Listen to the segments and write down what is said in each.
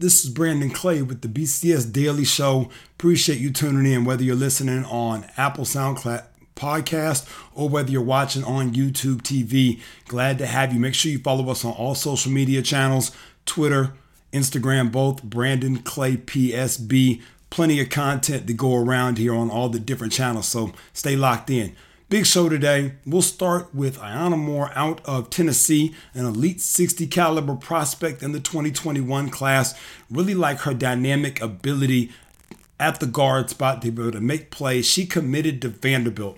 This is Brandon Clay with the BCS Daily Show. Appreciate you tuning in, whether you're listening on Apple SoundCloud podcast or whether you're watching on YouTube TV. Glad to have you. Make sure you follow us on all social media channels Twitter, Instagram, both Brandon Clay PSB. Plenty of content to go around here on all the different channels, so stay locked in. Big show today. We'll start with Aiyana Moore out of Tennessee, an elite 60 caliber prospect in the 2021 class. Really like her dynamic ability at the guard spot to be able to make plays. She committed to Vanderbilt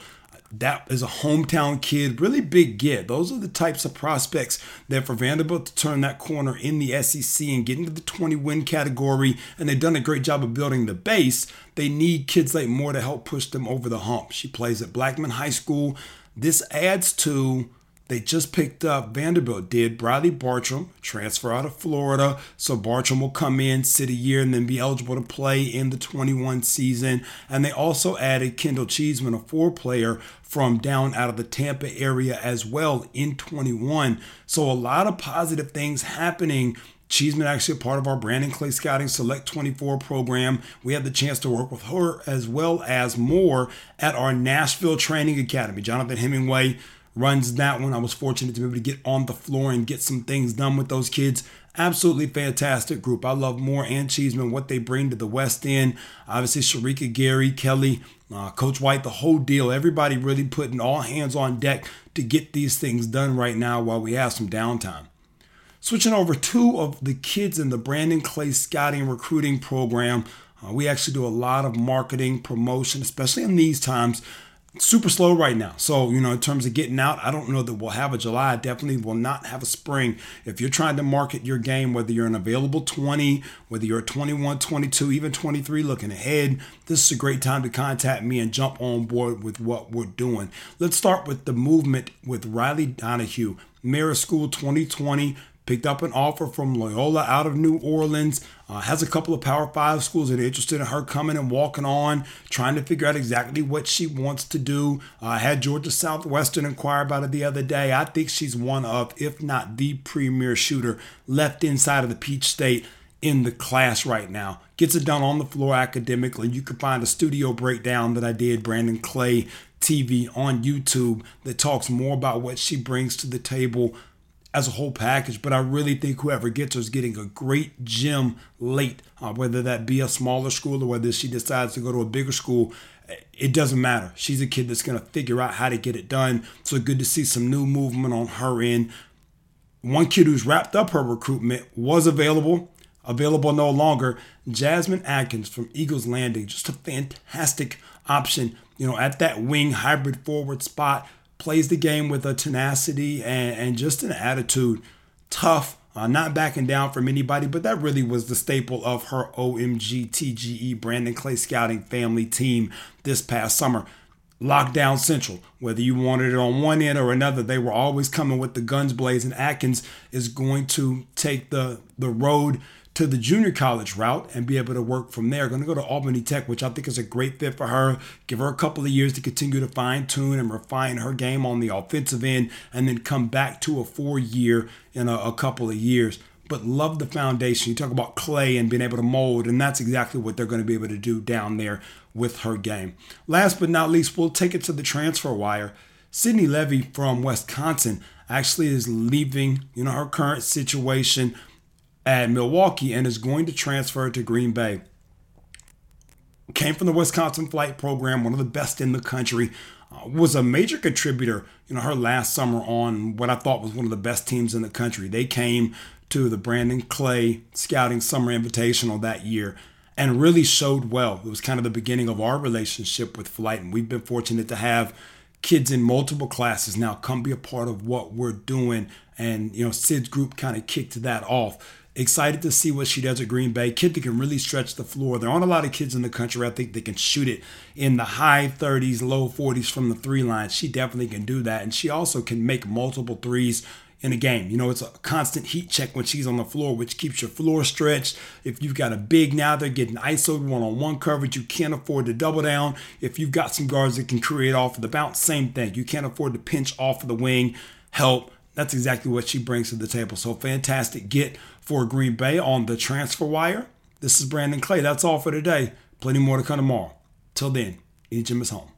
that is a hometown kid, really big get. Those are the types of prospects that for Vanderbilt to turn that corner in the SEC and get into the 20 win category, and they've done a great job of building the base. They need kids like Moore to help push them over the hump. She plays at Blackman High School. This adds to they just picked up, Vanderbilt did, Bradley Bartram, transfer out of Florida. So Bartram will come in, sit a year, and then be eligible to play in the 21 season. And they also added Kendall Cheeseman, a four player from down out of the Tampa area as well in 21. So a lot of positive things happening Cheeseman actually a part of our Brandon Clay Scouting Select 24 program. We had the chance to work with her as well as Moore at our Nashville Training Academy. Jonathan Hemingway runs that one. I was fortunate to be able to get on the floor and get some things done with those kids. Absolutely fantastic group. I love Moore and Cheeseman, what they bring to the West End. Obviously, Sharika Gary, Kelly, uh, Coach White, the whole deal. Everybody really putting all hands on deck to get these things done right now while we have some downtime. Switching over two of the kids in the Brandon Clay Scouting Recruiting Program. Uh, we actually do a lot of marketing, promotion, especially in these times super slow right now. So, you know, in terms of getting out, I don't know that we'll have a July. Definitely will not have a spring. If you're trying to market your game, whether you're an available 20, whether you're a 21, 22, even 23 looking ahead, this is a great time to contact me and jump on board with what we're doing. Let's start with the movement with Riley Donahue. Marist School 2020 picked up an offer from Loyola out of New Orleans. Uh, has a couple of Power Five schools that are interested in her coming and walking on, trying to figure out exactly what she wants to do. Uh, I had Georgia Southwestern inquire about it the other day. I think she's one of, if not the premier shooter left inside of the Peach State in the class right now. Gets it done on the floor academically. You can find a studio breakdown that I did, Brandon Clay TV on YouTube, that talks more about what she brings to the table as a whole package. But I really think whoever gets her is getting a great gym late, uh, whether that be a smaller school or whether she decides to go to a bigger school. It doesn't matter. She's a kid that's going to figure out how to get it done. So good to see some new movement on her end. One kid who's wrapped up her recruitment was available, available no longer. Jasmine Atkins from Eagles Landing, just a fantastic option, you know, at that wing hybrid forward spot plays the game with a tenacity and, and just an attitude. Tough, uh, not backing down from anybody, but that really was the staple of her OMG TGE Brandon Clay Scouting family team this past summer. Lockdown Central, whether you wanted it on one end or another, they were always coming with the guns blazing. Atkins is going to take the the road to the junior college route and be able to work from there. Going to go to Albany Tech, which I think is a great fit for her. Give her a couple of years to continue to fine tune and refine her game on the offensive end, and then come back to a four year in a, a couple of years. But love the foundation. You talk about clay and being able to mold, and that's exactly what they're going to be able to do down there with her game. Last but not least, we'll take it to the transfer wire. Sydney Levy from Wisconsin actually is leaving, you know, her current situation at Milwaukee and is going to transfer to Green Bay. Came from the Wisconsin flight program, one of the best in the country. Uh, was a major contributor, you know, her last summer on what I thought was one of the best teams in the country. They came to the Brandon Clay Scouting Summer Invitational that year and really showed well. It was kind of the beginning of our relationship with Flight, and we've been fortunate to have kids in multiple classes now come be a part of what we're doing. And you know, Sid's group kind of kicked that off. Excited to see what she does at Green Bay. Kid that can really stretch the floor. There aren't a lot of kids in the country, I think, that can shoot it in the high 30s, low 40s from the three line. She definitely can do that. And she also can make multiple threes in a game. You know, it's a constant heat check when she's on the floor, which keeps your floor stretched. If you've got a big now, they're getting ISO one on one coverage. You can't afford to double down. If you've got some guards that can create off of the bounce, same thing. You can't afford to pinch off of the wing, help. That's exactly what she brings to the table. So fantastic get for Green Bay on the transfer wire. This is Brandon Clay. That's all for today. Plenty more to come tomorrow. Till then, Egypt is home.